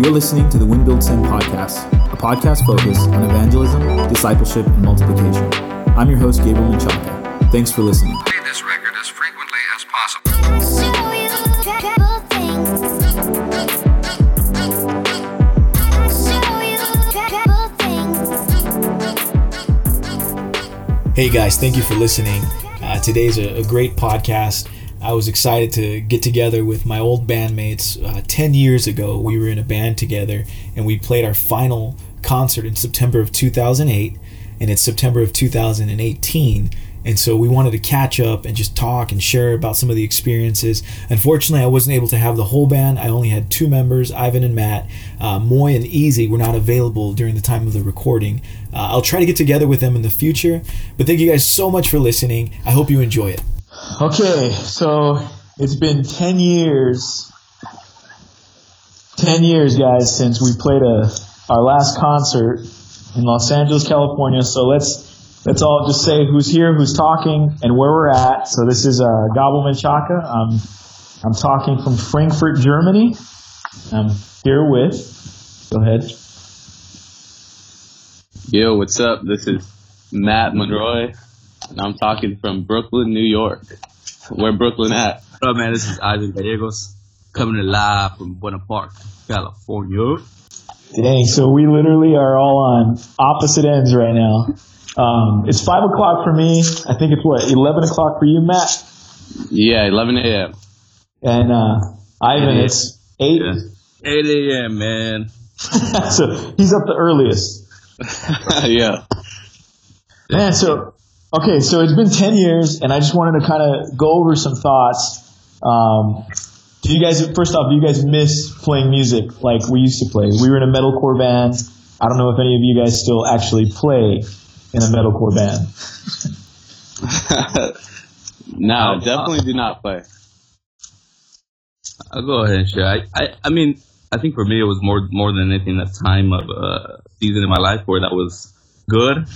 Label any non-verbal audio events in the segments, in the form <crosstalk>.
You're listening to the Win Build Send podcast, a podcast focused on evangelism, discipleship, and multiplication. I'm your host, Gabriel Menchaca. Thanks for listening. Play this record as frequently as possible. Hey guys, thank you for listening. Uh, today's a, a great podcast. I was excited to get together with my old bandmates. Uh, 10 years ago, we were in a band together and we played our final concert in September of 2008, and it's September of 2018. And so we wanted to catch up and just talk and share about some of the experiences. Unfortunately, I wasn't able to have the whole band. I only had two members, Ivan and Matt. Uh, Moy and Easy were not available during the time of the recording. Uh, I'll try to get together with them in the future. But thank you guys so much for listening. I hope you enjoy it. Okay, so it's been 10 years. 10 years, guys, since we played a, our last concert in Los Angeles, California. So let's let's all just say who's here, who's talking, and where we're at. So this is uh, Gabriel Menchaca. I'm, I'm talking from Frankfurt, Germany. I'm here with, go ahead. Yo, what's up? This is Matt Monroy, and I'm talking from Brooklyn, New York. Where Brooklyn at? What up, man? This is Ivan Gallegos coming to live from Buena Park, California. Dang, so we literally are all on opposite ends right now. Um, it's 5 o'clock for me. I think it's what, 11 o'clock for you, Matt? Yeah, 11 a.m. And uh, Ivan, Yeah. it's 8. Yeah. 8 a.m., man. <laughs> so he's up the earliest. <laughs> yeah. Man, so, okay, so it's been 10 years, and I just wanted to kind of go over some thoughts. Um, do you guys, first off, do you guys miss playing music like we used to play? We were in a metalcore band. I don't know if any of you guys still actually play in a metalcore band. <laughs> no, Oh, definitely do not play. I'll go ahead and share. I, I, I mean, I think for me it was more more than anything that time of uh, season in my life where that was good.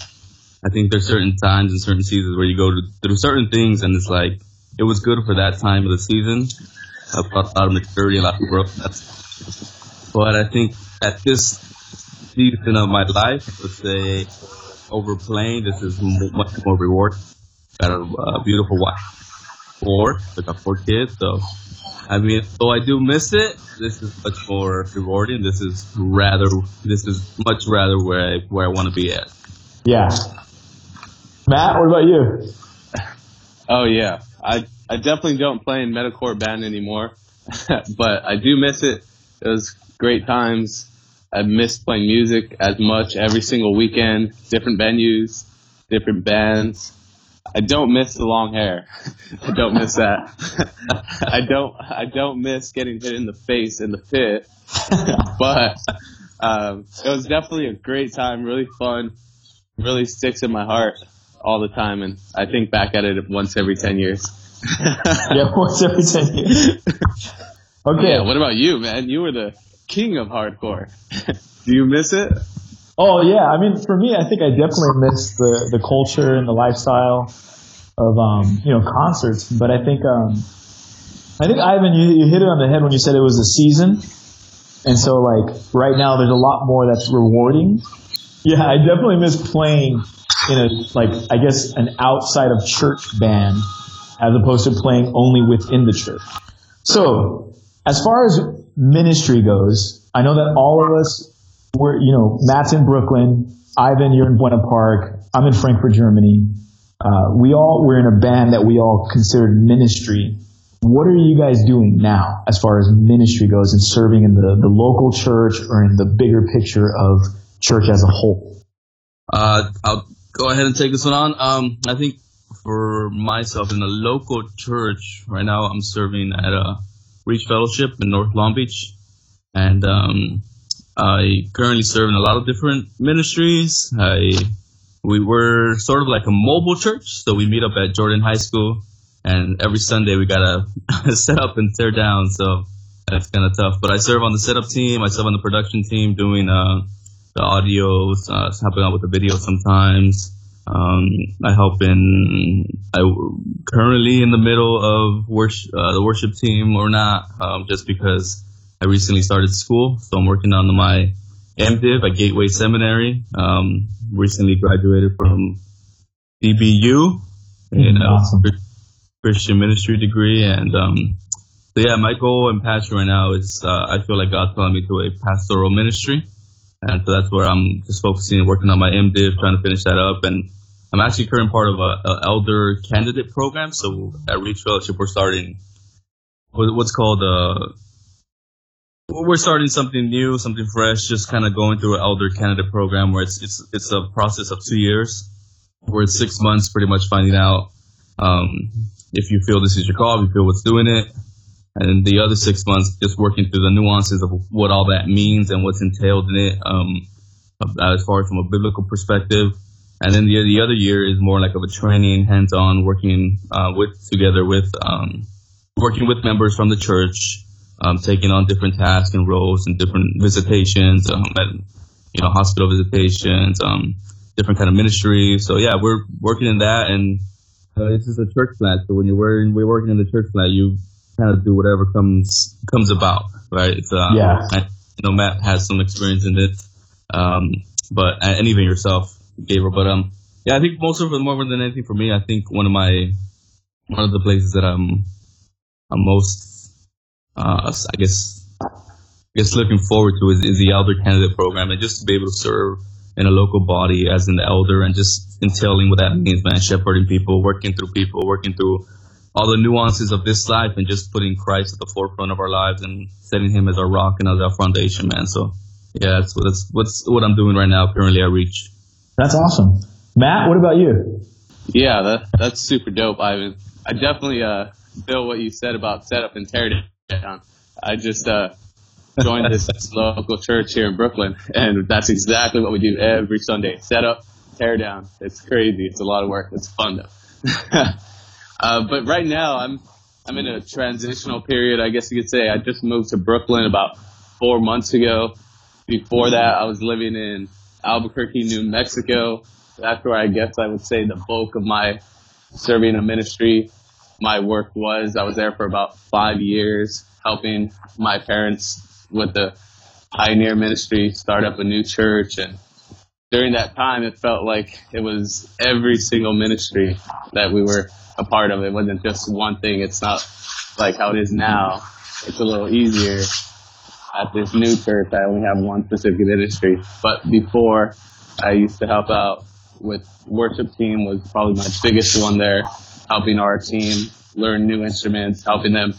I think there's certain times and certain seasons where you go to, through certain things and it's like it was good for that time of the season. A lot of maturity, a lot of growth. But I think at this season of my life, let's say overplaying, this is much more reward. Got a beautiful wife, four, got four kids, so I mean, though I do miss it, this is much more rewarding. This is rather, this is much rather where I where I want to be at. Yeah. Matt, what about you? Oh yeah, I I definitely don't play in metalcore band anymore, <laughs> but I do miss it. It was great times. I miss playing music as much every single weekend, different venues, different bands. I don't miss the long hair. <laughs> I don't miss that. <laughs> I don't I don't miss getting hit in the face in the pit. but um, it was definitely a great time, really fun, really sticks in my heart all the time, and I think back at it once every ten years. <laughs> yeah, once every 10 years. <laughs> Okay. Yeah. What about you, man? You were the king of hardcore. <laughs> Do you miss it? Oh yeah, I mean, for me, I think I definitely miss the the culture and the lifestyle of um, you know concerts. But I think um, I think Ivan, you, you hit it on the head when you said it was a season, and so like right now, there's a lot more that's rewarding. Yeah, I definitely miss playing in a like I guess an outside of church band as opposed to playing only within the church. So as far as ministry goes, I know that all of us we're, you know, Matt's in Brooklyn, Ivan, you're in Buena Park, I'm in Frankfurt, Germany. Uh, we all, we're in a band that we all considered ministry. What are you guys doing now as far as ministry goes and serving in the, the local church or in the bigger picture of church as a whole? Uh, I'll go ahead and take this one on. Um, I think for myself in the local church right now, I'm serving at a Reach Fellowship in North Long Beach, and um, I currently serve in a lot of different ministries. I we were sort of like a mobile church, so we meet up at Jordan High School, and every Sunday we gotta <laughs> set up and tear down. So that's kind of tough. But I serve on the setup team. I serve on the production team, doing uh, the audio, uh, helping out with the video sometimes. Um, I help in. I currently in the middle of worship, uh, the worship team or not, um, just because I recently started school, so I'm working on my MDiv at Gateway Seminary. Um, recently graduated from DBU in a Awesome. Christian ministry degree, and um, so yeah, my goal and passion right now is uh, I feel like God's calling me to a pastoral ministry, and so that's where I'm just focusing and working on my MDiv, trying to finish that up, and I'm actually current part of a, a elder candidate program. So at Reach Fellowship, we're starting what's called uh we're starting something new, something fresh, just kind of going through an elder candidate program where it's it's it's a process of two years. We're six months, pretty much finding out um, if you feel this is your call, if you feel what's doing it, and the other six months just working through the nuances of what all that means and what's entailed in it, um, as far as from a biblical perspective. And then the the other year is more like of a training, hands-on, working uh, with together with um, working with members from the church, um, taking on different tasks and roles and different visitations, um, and you know hospital visitations, um, different kind of ministries. So yeah, we're working in that, and uh, this is a church plant. So when you're working, we're working in the church plant, you kind of do whatever comes comes about, right? It's, uh, Yeah. I, you know, Matt has some experience in it, um, but and even yourself, Gabriel. But um, yeah, I think most of it, more than anything for me, I think one of my one of the places that I'm I'm most uh, I guess I guess looking forward to is, is the elder candidate program and just to be able to serve in a local body as an elder and just entailing what that means, man, shepherding people, working through people, working through all the nuances of this life and just putting Christ at the forefront of our lives and setting him as our rock and as our foundation, man. So yeah, that's what that's what's what I'm doing right now currently I reach. That's awesome. Matt, what about you? Yeah, that, that's super dope, Ivan. I definitely uh, feel what you said about setup and tear down. I just uh, joined this <laughs> local church here in Brooklyn, and that's exactly what we do every Sunday: set up, tear down. It's crazy. It's a lot of work. It's fun though. <laughs> uh, but right now, I'm I'm in a transitional period. I guess you could say I just moved to Brooklyn about four months ago. Before that, I was living in Albuquerque, New Mexico. That's where I guess I would say the bulk of my serving a ministry, my work was. I was there for about five years, helping my parents with the pioneer ministry, start up a new church. And during that time, it felt like it was every single ministry that we were a part of. It wasn't just one thing. It's not like how it is now. It's a little easier at this new church. I only have one specific ministry. But before, I used to help out with worship team was probably my biggest one there, helping our team learn new instruments, helping them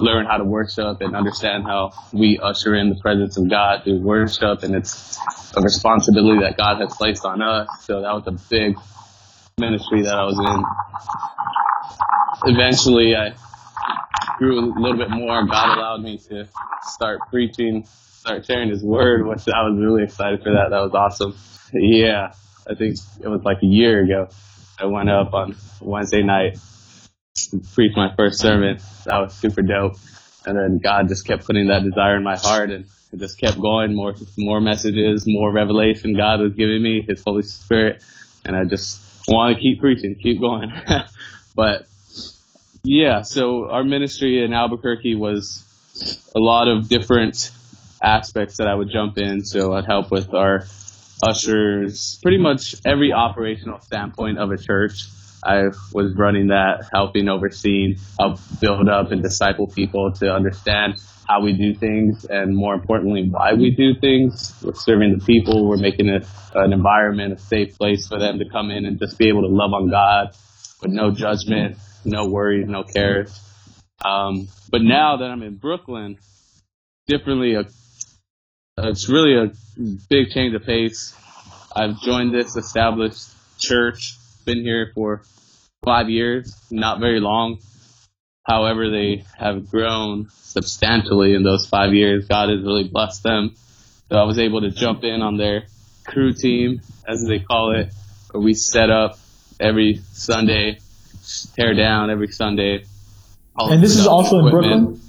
learn how to worship and understand how we usher in the presence of God through worship. And it's a responsibility that God has placed on us. So that was a big ministry that I was in. Eventually, I grew a little bit more. God allowed me to start preaching, start sharing His word, which I was really excited for that. That was awesome. Yeah, I think it was like a year ago. I went up on Wednesday night, preached my first sermon. That was super dope. And then God just kept putting that desire in my heart, and it just kept going. More, more messages, more revelation. God was giving me His Holy Spirit, and I just want to keep preaching, keep going. <laughs> but yeah, so our ministry in Albuquerque was a lot of different aspects that I would jump in. So I'd help with our ushers, pretty much every operational standpoint of a church. I was running that, helping overseeing, help build up and disciple people to understand how we do things, and more importantly, why we do things. We're serving the people. We're making it an environment, a safe place for them to come in and just be able to love on God with no judgment, no worries, no cares. Um, but now that I'm in Brooklyn, differently, uh, it's really a big change of pace. I've joined this established church, been here for five years, not very long. However, they have grown substantially in those five years. God has really blessed them. So I was able to jump in on their crew team, as they call it, where we set up every Sunday, tear down every Sunday. And this is also in. Brooklyn?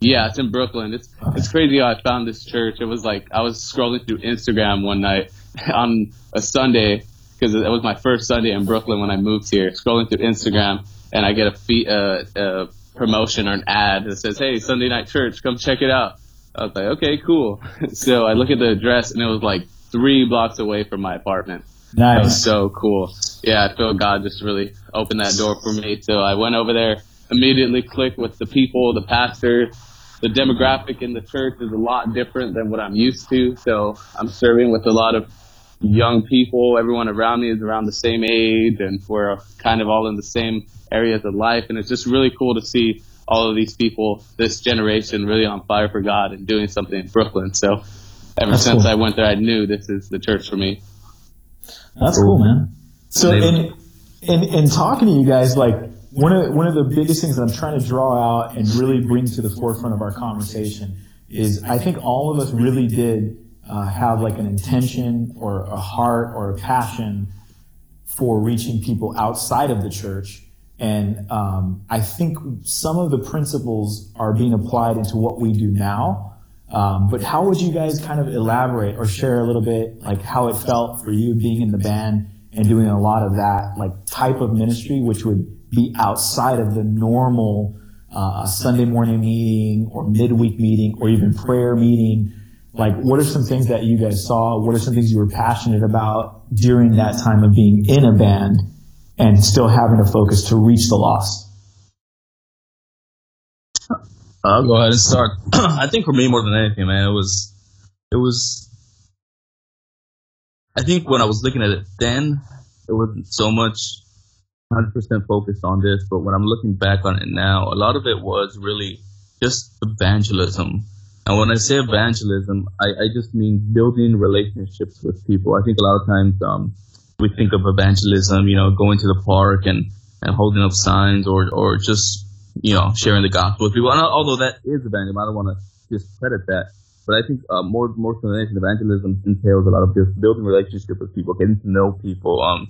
Yeah, it's in Brooklyn. It's it's crazy how I found this church. It was like I was scrolling through Instagram one night <laughs> on a Sunday because it was my first Sunday in Brooklyn when I moved here. Scrolling through Instagram and I get a, fee, uh, a promotion or an ad that says, "Hey, Sunday night church, come check it out." I was like, okay, cool. <laughs> so I look at the address and it was like three blocks away from my apartment. Nice. That was so cool. Yeah, I feel God just really opened that door for me. So I went over there, immediately clicked with the people, the pastor. The demographic in the church is a lot different than what I'm used to. So I'm serving with a lot of young people. Everyone around me is around the same age, and we're kind of all in the same areas of life. And it's just really cool to see all of these people, this generation, really on fire for God and doing something in Brooklyn. So ever That's since cool. I went there, I knew this is the church for me. That's cool, man. So in, in in talking to you guys, like one of one of the biggest things that I'm trying to draw out and really bring to the forefront of our conversation is I think all of us really did uh, have like an intention or a heart or a passion for reaching people outside of the church. And um, I think some of the principles are being applied into what we do now. Um, but how would you guys kind of elaborate or share a little bit like how it felt for you being in the band and doing a lot of that like type of ministry, which would be outside of the normal uh, Sunday morning meeting or midweek meeting or even prayer meeting like, what are some things that you guys saw? What are some things you were passionate about during that time of being in a band and still having a focus to reach the lost? I'll go ahead and start. <clears throat> I think for me, more than anything, man, it was, it was, I think when I was looking at it then, it wasn't so much 100% focused on this, but when I'm looking back on it now, a lot of it was really just evangelism and when I say evangelism, I, I just mean building relationships with people. I think a lot of times um, we think of evangelism, you know, going to the park and, and holding up signs or, or just, you know, sharing the gospel with people. And although that is evangelism, I don't want to discredit that. But I think uh, more more than anything, evangelism entails a lot of just building relationship with people, getting to know people, um,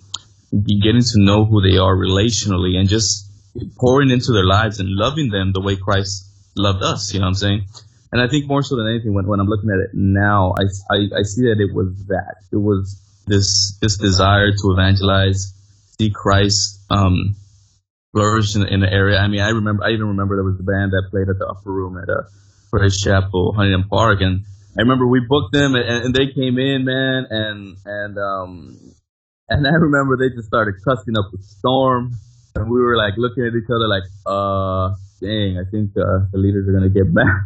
getting to know who they are relationally, and just pouring into their lives and loving them the way Christ loved us. You know what I'm saying? And I think more so than anything, when, when I'm looking at it now, I, I, I see that it was that. It was this this desire to evangelize, see Christ um, flourish in, in the area. I mean, I remember, I even remember there was a band that played at the upper room at a Praise Chapel, Huntington Park, and I remember we booked them, and, and they came in, man, and and um, and I remember they just started cussing up a storm, and we were like looking at each other like, uh dang, I think uh, the leaders are gonna get <laughs> mad.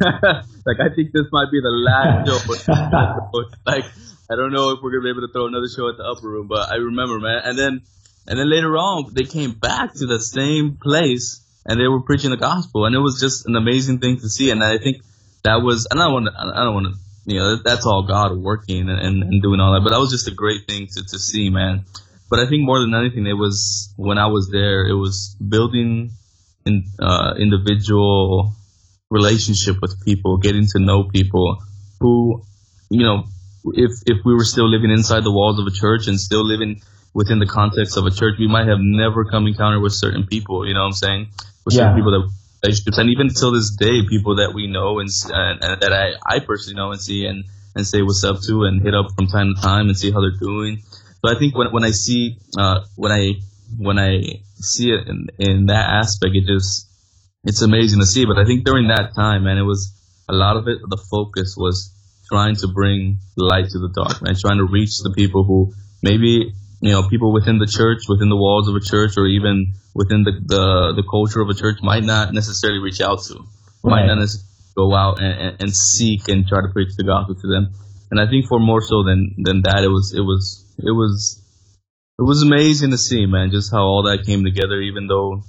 like, I think this might be the last show. For <laughs> like, I don't know if we're gonna be able to throw another show at the upper room, but I remember, man. And then, and then later on, they came back to the same place and they were preaching the gospel, and it was just an amazing thing to see. And I think that was, and I don't want to, I don't want to, you know, that's all God working and, and, doing all that. But that was just a great thing to, to see, man. But I think more than anything, it was when I was there, it was building in, uh, individual relationship with people, getting to know people who, you know, if if we were still living inside the walls of a church and still living within the context of a church, we might have never come encounter with certain people. You know what I'm saying? With yeah. certain people that relationships, and even till this day, people that we know and, and, and that I I personally know and see and and say what's up to and hit up from time to time and see how they're doing. So I think when when I see uh, when I when I see it in, in that aspect, it just it's amazing to see. But I think during that time, man, it was a lot of it. The focus was trying to bring light to the dark, man, trying to reach the people who maybe you know people within the church, within the walls of a church, or even within the the, the culture of a church might not necessarily reach out to, right. might not necessarily go out and, and, and seek and try to preach the gospel to them. And I think for more so than than that, it was it was it was it was amazing to see, man, just how all that came together. Even though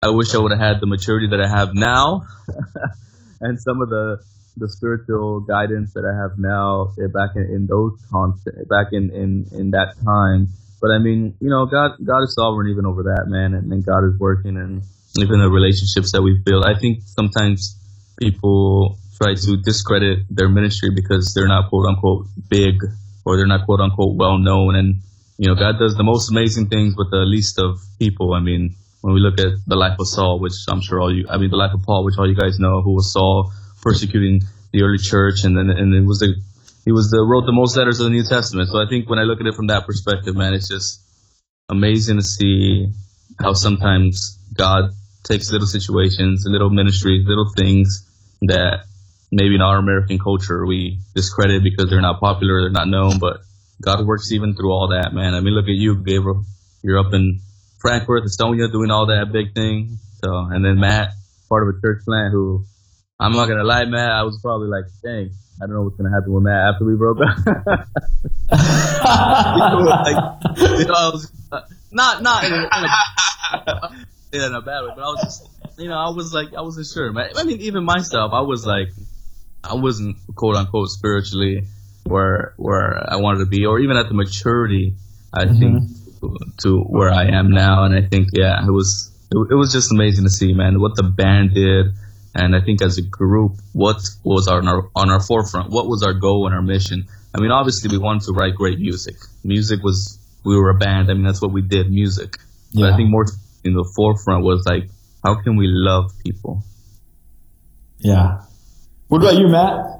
I wish I would have had the maturity that I have now, <laughs> and some of the the spiritual guidance that I have now eh, back in, in those constant back in, in in that time. But I mean, you know, God God is sovereign even over that, man, and, and God is working, and even the relationships that we've built. I think sometimes people try to discredit their ministry because they're not quote unquote big or they're not quote unquote well known and you know, God does the most amazing things with the least of people. I mean, when we look at the life of Saul, which I'm sure all you, I mean, the life of Paul, which all you guys know, who was Saul persecuting the early church, and then and it was the he was the wrote the most letters of the New Testament. So I think when I look at it from that perspective, man, it's just amazing to see how sometimes God takes little situations, little ministries, little things that maybe in our American culture we discredit because they're not popular, they're not known, but God works even through all that, man. I mean, look at you, Gabriel. You're up in Frankfurt, Estonia, doing all that big thing. So, and then Matt, part of a church plant who, I'm not gonna lie, Matt, I was probably like, dang, I don't know what's gonna happen with Matt after we broke up. <laughs> like, you know, I was uh, not not in a, in a, in a bad way, but I was just, you know, I was like, I wasn't sure, man. I mean, even myself, I was like, I wasn't quote unquote spiritually where where I wanted to be, or even at the maturity I mm-hmm. think to where I am now. And I think yeah, it was it, it, was just amazing to see, man, what the band did. And I think as a group, what was our, on our on our forefront? What was our goal and our mission? I mean, obviously, we wanted to write great music. Music was we were a band. I mean, that's what we did, music. Yeah. But I think more in the forefront was like, how can we love people? Yeah. What about you, Matt?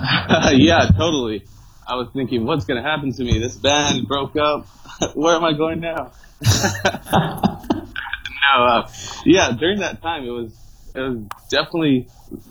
<laughs> yeah, totally. I was thinking, what's going to happen to me? This band broke up. <laughs> Where am I going now? <laughs> no, uh, yeah, during that time, it was it was definitely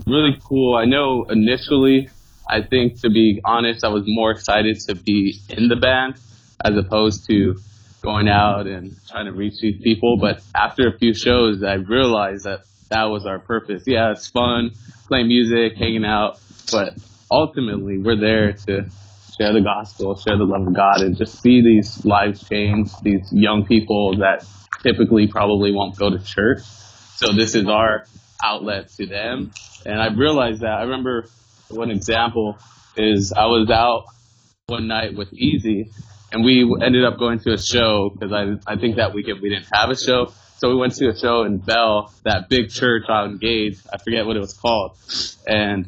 really cool. I know initially, I think to be honest, I was more excited to be in the band as opposed to going out and trying to reach these people. But after a few shows, I realized that that was our purpose. Yeah, it's fun playing music, hanging out, but ultimately we're there to share the gospel, share the love of God, and just see these lives change, these young people that typically probably won't go to church. So this is our outlet to them. And I realized that. I remember one example is I was out one night with Easy, and we ended up going to a show because I, I think that weekend we didn't have a show. So we went to a show in Bell, that big church on Gage. I forget what it was called. And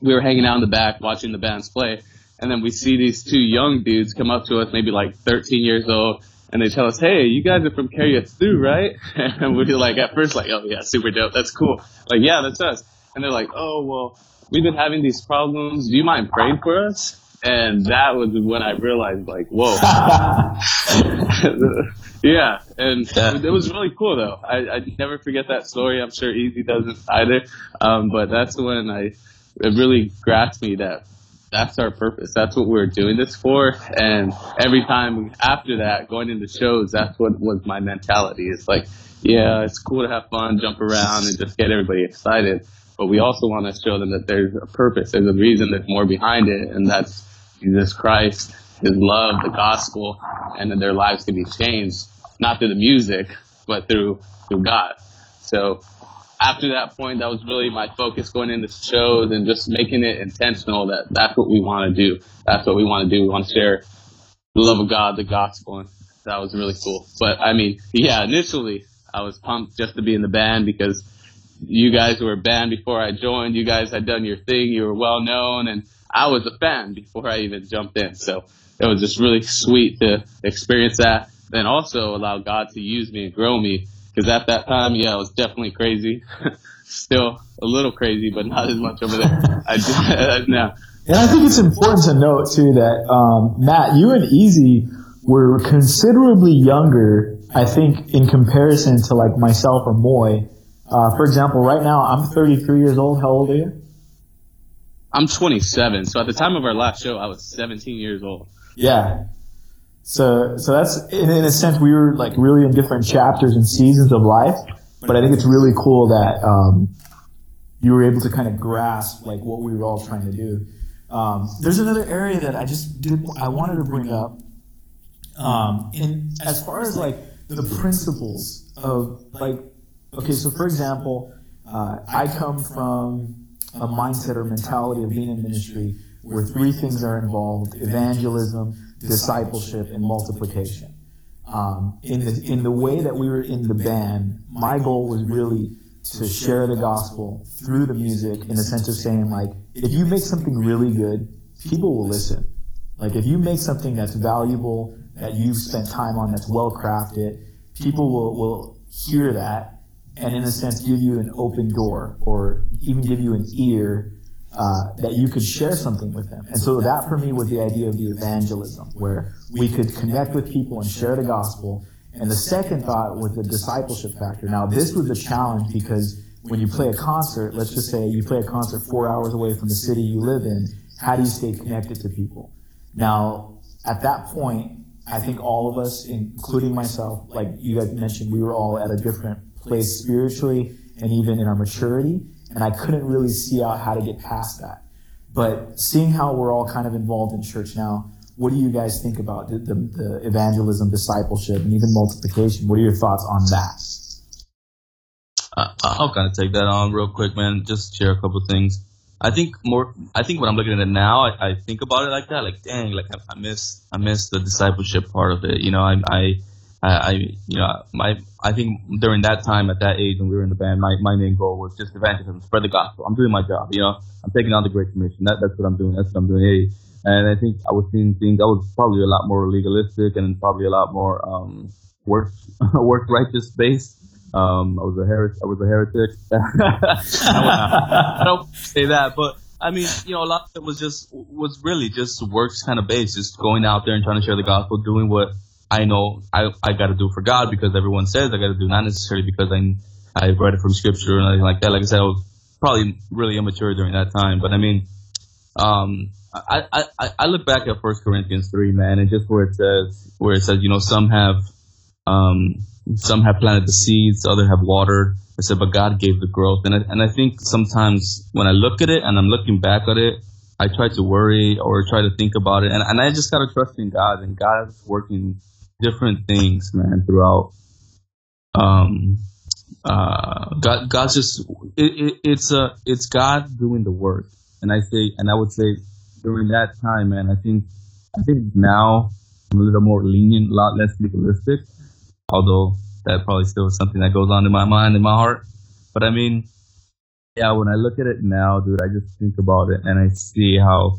we were hanging out in the back watching the bands play, and then we see these two young dudes come up to us, maybe like 13 years old, and they tell us, "Hey, you guys are from Us right?" <laughs> And we're like, at first, like, "Oh yeah, super dope, that's cool." Like, yeah, that's us. And they're like, "Oh well, we've been having these problems. Do you mind praying for us?" And that was when I realized, like, whoa. <laughs> <laughs> yeah, and it was really cool though. I I never forget that story. I'm sure Easy doesn't either. Um, but that's when I it really grasped me that that's our purpose. That's what we're doing this for. And every time after that, going into shows, that's what was my mentality. It's like, yeah, it's cool to have fun, jump around, and just get everybody excited. But we also want to show them that there's a purpose, there's a reason, there's more behind it, and that's Jesus Christ, His love, the gospel, and that their lives can be changed, not through the music, but through through God. So after that point, that was really my focus going into shows and just making it intentional that that's what we want to do. That's what we want to do. We want to share the love of God, the gospel, and that was really cool. But I mean, yeah, initially I was pumped just to be in the band because you guys were a band before I joined. You guys had done your thing. You were well known, and I was a fan before I even jumped in. So it was just really sweet to experience that. and also allow God to use me and grow me because at that time, yeah, I was definitely crazy. <laughs> Still a little crazy, but not as much over there. I <laughs> now. And I think it's important to note too that um, Matt, you and Easy were considerably younger. I think in comparison to like myself or Moy. Uh, for example, right now I'm 33 years old. How old are you? I'm 27. So at the time of our last show, I was 17 years old. Yeah. So, so that's in, in a sense we were like really in different chapters and seasons of life. But I think it's really cool that um, you were able to kind of grasp like what we were all trying to do. Um, there's another area that I just did I wanted to bring up. Um, in as far as like the principles of like okay, so for example, uh, I come from a mindset or mentality of being in ministry where three things are involved: evangelism discipleship, and multiplication. Um, in the in the way that we were in the band, my goal was really to share the gospel through the music in the sense of saying like, if you make something really good, people will listen. Like if you make something that's valuable, that you've spent time on, that's well crafted, people will, will hear that and in a sense give you an open door or even give you an ear uh, that you could share something with them. And so that for me was the idea of the evangelism, where we could connect with people and share the gospel. And the second thought was the discipleship factor. Now, this was a challenge because when you play a concert, let's just say you play a concert four hours away from the city you live in, how do you stay connected to people? Now, at that point, I think all of us, including myself, like you guys mentioned, we were all at a different place spiritually and even in our maturity, and I couldn't really see out how to get past that. But seeing how we're all kind of involved in church now, what do you guys think about the, the, the evangelism, discipleship, and even multiplication? What are your thoughts on that? Uh, I'll kind of take that on real quick, man. Just share a couple things. I think more. I think when I'm looking at it now, I, I think about it like that. Like, dang, like I, I miss, I miss the discipleship part of it. You know, I, I, I, you know, my, I think during that time, at that age, when we were in the band, my, my main goal was just evangelism, spread the gospel. I'm doing my job. You know, I'm taking on the Great Commission. That, that's what I'm doing. That's what I'm doing. Hey, and I think I was seeing things. I was probably a lot more legalistic and probably a lot more um, work <laughs> work righteous based. Um, I was a heretic. I was a heretic. <laughs> I, don't say that, but I mean, you know, a lot of it was just was really just works kind of based, just going out there and trying to share the gospel, doing what I know I I got to do for God because everyone says I got to do, not necessarily because I I read it from scripture or anything like that. Like I said, I was probably really immature during that time, but I mean, um, I, I, I look back at First Corinthians three, man, and just where it says where it says, you know, some have um, some have planted the seeds, others have watered. I said, but God gave the growth, and I, and I think sometimes when I look at it and I'm looking back at it, I try to worry or try to think about it, and, and I just gotta trust in God, and God's working different things, man, throughout. Um, uh, God, God's just it, it, it's a it's God doing the work, and I say, and I would say during that time, man, I think I think now I'm a little more lenient, a lot less legalistic. Although that probably still is something that goes on in my mind in my heart. But I mean, yeah, when I look at it now, dude, I just think about it and I see how.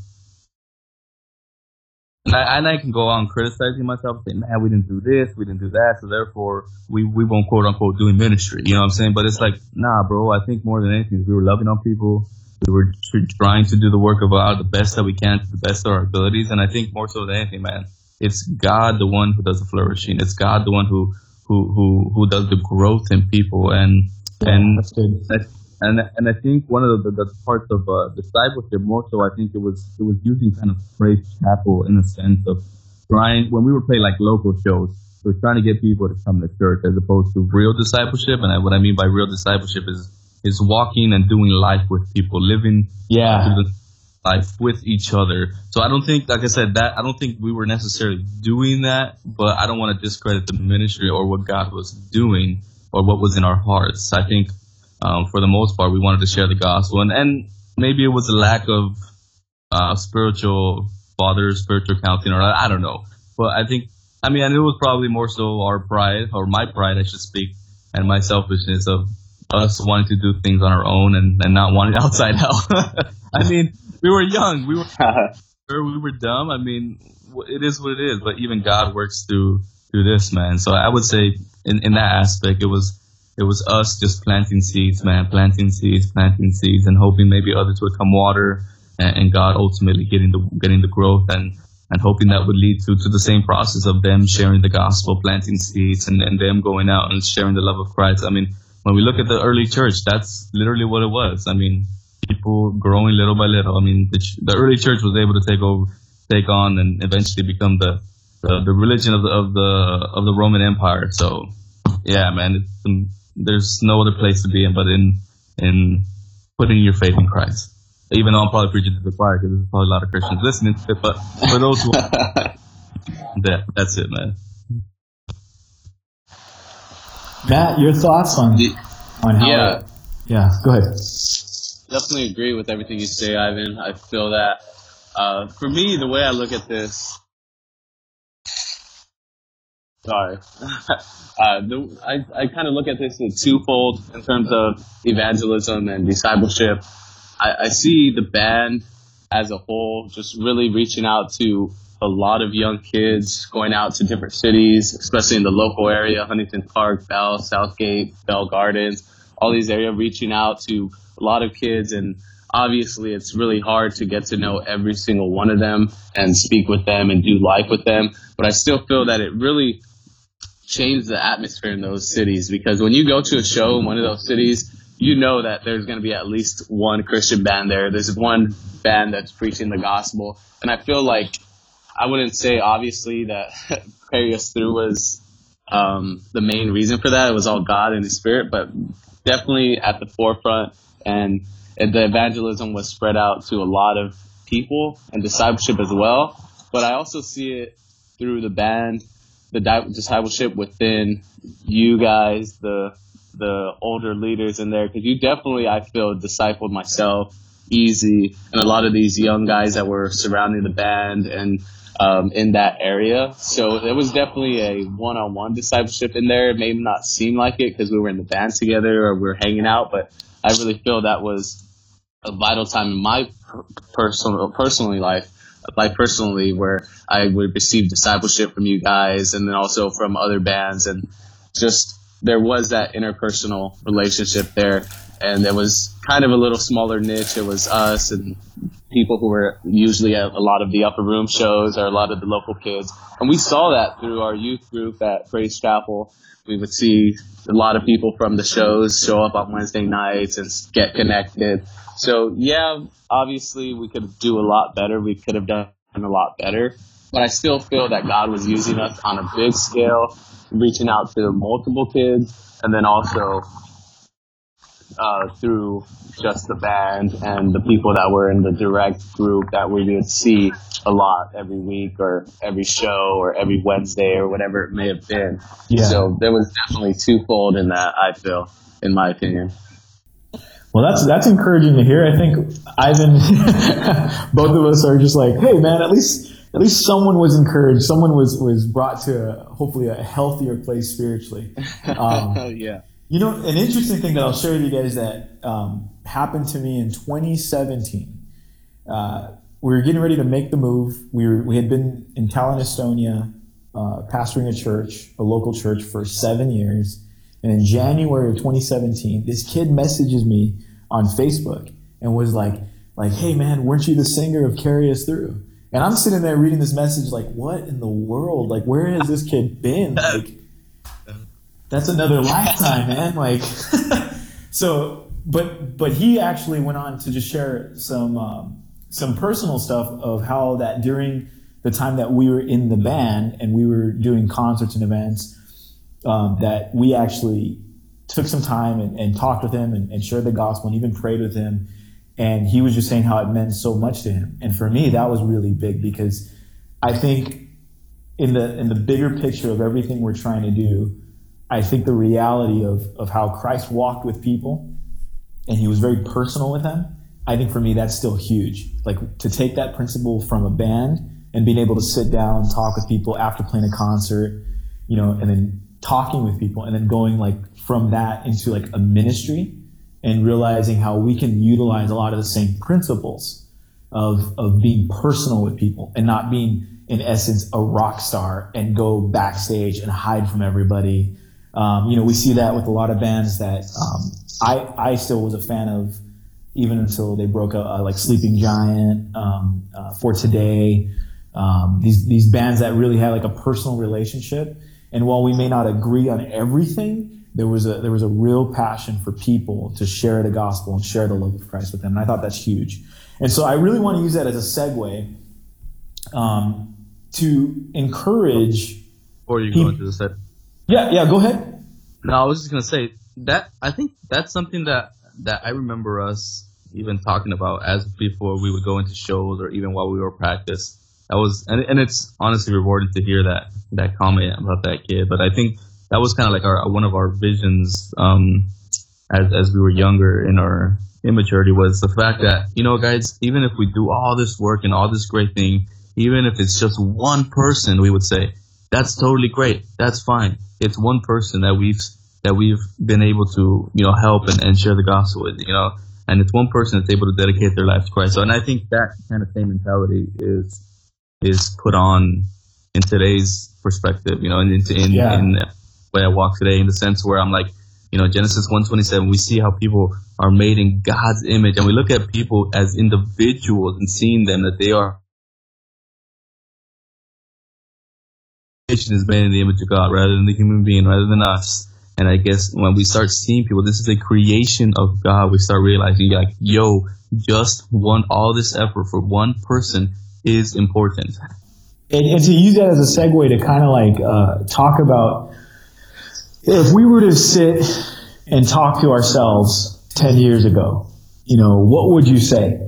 And I, and I can go on criticizing myself, saying, man, we didn't do this, we didn't do that, so therefore we, we won't quote unquote doing ministry. You know what I'm saying? But it's like, nah, bro, I think more than anything, we were loving on people we were trying to do the work of God the best that we can to the best of our abilities. And I think more so than anything, man, it's God the one who does the flourishing. It's God the one who who who who does the growth in people. And yeah, and that's good. And and I think one of the, the, the parts of uh, discipleship more so I think it was it was using kind of Praise Chapel in a sense of trying when we were playing like local shows. We are trying to get people to come to church as opposed to real discipleship. And I, what I mean by real discipleship is is walking and doing life with people, living yeah life with each other. So I don't think, like I said, that I don't think we were necessarily doing that, but I don't want to discredit the ministry or what God was doing or what was in our hearts. I think um, for the most part we wanted to share the gospel, and and maybe it was a lack of uh, spiritual fathers, spiritual counseling, or I, don't know. But I think, I mean, and it was probably more so our pride or my pride, I should speak, and my selfishness of us wanting to do things on our own and, and not wanting <laughs> outside help. <laughs> I mean, we were young. We were <laughs> we were dumb. I mean, it is what it is. But even God works through through this, man. So I would say in, in that aspect, it was it was us just planting seeds, man, planting seeds, planting seeds, and hoping maybe others would come water, and, and God ultimately getting the getting the growth and and hoping that would lead to, to the same process of them sharing the gospel, planting seeds, and, them going out and sharing the love of Christ. I mean, when we look at the early church, that's literally what it was. I mean, people growing little by little. I mean, the, the early church was able to take over, take on, and eventually become the the, the religion of the of the of the Roman Empire. So, yeah, man, um, there's no other place to be in but in in putting your faith in Christ. Even though I'm probably preaching to the choir because there's probably a lot of Christians listening to it, but for those who, <laughs> that that's it, man. Matt, your thoughts on on how? Yeah, it, yeah. Go ahead. Definitely agree with everything you say, Ivan. I feel that. Uh, for me, the way I look at this, sorry, <laughs> uh, the, I I kind of look at this in twofold in terms of evangelism and discipleship. I, I see the band as a whole just really reaching out to a lot of young kids going out to different cities, especially in the local area, Huntington Park, Bell, South Gate, Bell Gardens, all these areas, reaching out to a lot of kids. And obviously, it's really hard to get to know every single one of them and speak with them and do life with them. But I still feel that it really changed the atmosphere in those cities because when you go to a show in one of those cities, you know that there's going to be at least one Christian band there. There's one band that's preaching the gospel, and I feel like I wouldn't say obviously that <laughs> Carry Us Through was um, the main reason for that. It was all God and His Spirit, but definitely at the forefront, and, and the evangelism was spread out to a lot of people and discipleship as well. But I also see it through the band, the discipleship within you guys, the the older leaders in there because you definitely I feel discipled myself easy and a lot of these young guys that were surrounding the band and um, in that area. So it was definitely a one-on-one discipleship in there. It may not seem like it because we were in the band together or we were hanging out, but I really feel that was a vital time in my personal personally life like personally where I would receive discipleship from you guys and then also from other bands. And just there was that interpersonal relationship there, and it was kind of a little smaller niche. It was us and people who were usually at a lot of the upper room shows or a lot of the local kids, and we saw that through our youth group at Praise Chapel. We would see a lot of people from the shows show up on Wednesday nights and get connected. So yeah, obviously we could do a lot better. We could have done a lot better, but I still feel that God was using us on a big scale reaching out to multiple kids, and then also uh, through just the band and the people that were in the direct group that we would see a lot every week or every show or every Wednesday or whatever it may have been. Yeah. So there was definitely twofold in that, I feel, in my opinion. Well, that's that's encouraging to hear. I think Ivan, <laughs> both of us are just like, hey, man, at least at least someone was encouraged. Someone was was brought to a, hopefully a healthier place spiritually. <laughs> Um, yeah. You know, an interesting thing that I'll share with you guys that um, happened to me in 2017. Uh, we were getting ready to make the move. We were we had been in Tallinn, Estonia, uh, pastoring a church, a local church, for seven years. And in January of 2017, this kid messages me on Facebook and was like, like, hey man, weren't you the singer of Carry Us Through? And I'm sitting there reading this message like, what in the world? Like, where has this kid been? <laughs> Like, that's another lifetime, man. Like, <laughs> so, but but he actually went on to just share some um, some personal stuff of how that during the time that we were in the band and we were doing concerts and events, um, that we actually took some time and, and talked with him and, and shared the gospel and even prayed with him and he was just saying how it meant so much to him. And for me, that was really big because I think in the in the bigger picture of everything we're trying to do, I think the reality of of how Christ walked with people and he was very personal with them, I think for me that's still huge. Like to take that principle from a band and being able to sit down and talk with people after playing a concert, you know, and then talking with people and then going like from that into like a ministry and realizing how we can utilize a lot of the same principles of, of being personal with people and not being, in essence, a rock star and go backstage and hide from everybody. Um, you know, we see that with a lot of bands that um, I, I still was a fan of even until they broke up, uh, like Sleeping Giant, um, uh, For Today, um, these, these bands that really had like a personal relationship. And while we may not agree on everything, there was a there was a real passion for people to share the gospel and share the love of Christ with them, and I thought that's huge. And so I really want to use that as a segue um, to encourage. Or you go into the set. Yeah, yeah. Go ahead. No, I was just gonna say that I think that's something that that I remember us even talking about as before we would go into shows or even while we were practice. That was and, and it's honestly rewarding to hear that that comment about that kid. But I think that was kind of like our one of our visions um, as as we were younger in our immaturity was the fact that you know guys even if we do all this work and all this great thing even if it's just one person we would say that's totally great. That's fine. It's one person that we've that we've been able to you know help and, and share the gospel with you know? And it's one person that's able to dedicate their life to Christ. So and I think that kind of same mentality is is put on in today's perspective you know in in, yeah. in way I walk today in the sense where I'm like, you know, Genesis 127, we see how people are made in God's image. And we look at people as individuals and seeing them that they are is made in the image of God rather than the human being, rather than us. And I guess when we start seeing people, this is a creation of God. We start realizing like, yo, just one, all this effort for one person is important. And, and to use that as a segue to kind of like uh, talk about if we were to sit and talk to ourselves 10 years ago, you know, what would you say?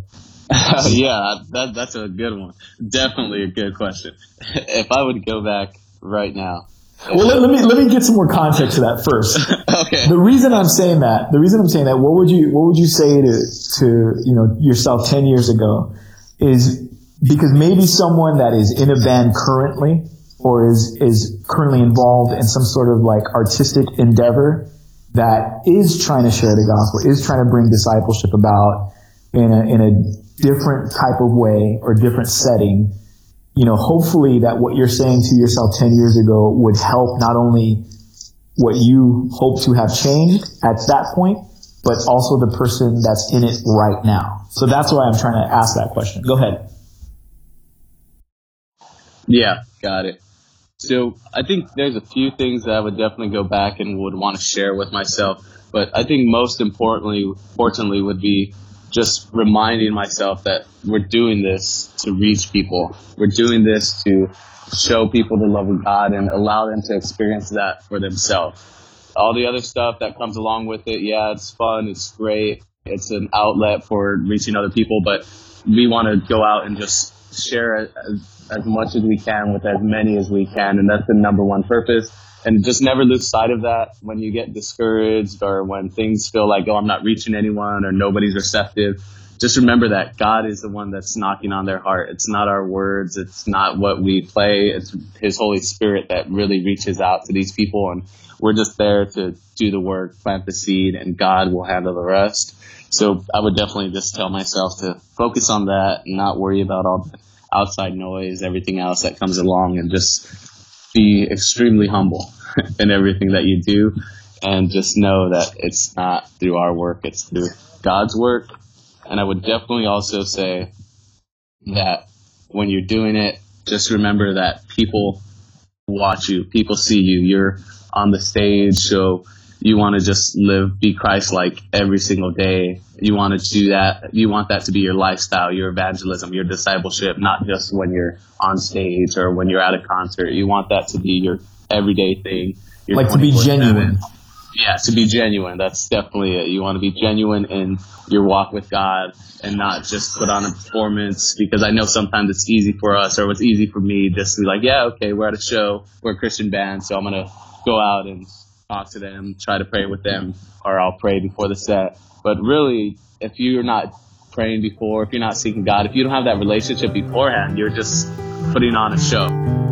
<laughs> yeah, that, that's a good one. Definitely a good question. <laughs> if I would go back right now. Well, let, let, me let me get some more context to that first. <laughs> okay. The reason I'm saying that, the reason I'm saying that, what would you what would you say to to you know yourself 10 years ago is because maybe someone that is in a band currently or is is currently involved in some sort of like artistic endeavor that is trying to share the gospel, is trying to bring discipleship about in a in a different type of way or different setting, you know, hopefully that what you're saying to yourself 10 years ago would help not only what you hope to have changed at that point, but also the person that's in it right now. So that's why I'm trying to ask that question. Go ahead. Yeah, got it. So I think there's a few things that I would definitely go back and would want to share with myself. But I think most importantly, fortunately, would be just reminding myself that we're doing this to reach people. We're doing this to show people the love of God and allow them to experience that for themselves. All the other stuff that comes along with it, yeah, it's fun, it's great, it's an outlet for reaching other people, but we want to go out and just share as, as much as we can with as many as we can, and that's the number one purpose and just never lose sight of that when you get discouraged or when things feel like, oh, I'm not reaching anyone or nobody's receptive. Just remember that God is the one that's knocking on their heart. It's not our words. It's not what we play. It's His Holy Spirit that really reaches out to these people. And we're just there to do the work, plant the seed, and God will handle the rest. So I would definitely just tell myself to focus on that and not worry about all the outside noise, everything else that comes along, and just be extremely humble <laughs> in everything that you do and just know that it's not through our work, it's through God's work. And I would definitely also say that when you're doing it, just remember that people watch you, people see you. You're on the stage, so you want to just live, be Christ like every single day. You want to do that. You want that to be your lifestyle, your evangelism, your discipleship, not just when you're on stage or when you're at a concert. You want that to be your everyday thing. Like to be genuine. Yeah, to be genuine. That's definitely it. You want to be genuine in your walk with God and not just put on a performance because I know sometimes it's easy for us or it's easy for me just to be like, yeah, okay, we're at a show, we're a Christian band, so I'm going to go out and talk to them, try to pray with them, or I'll pray before the set. But really, if you're not praying before, if you're not seeking God, if you don't have that relationship beforehand, you're just putting on a show.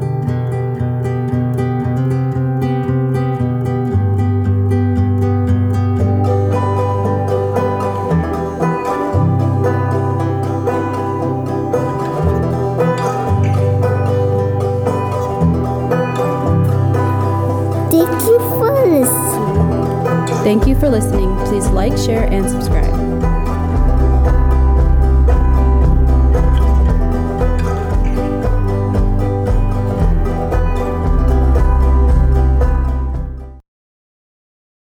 Thank you for listening. Please like, share, and subscribe.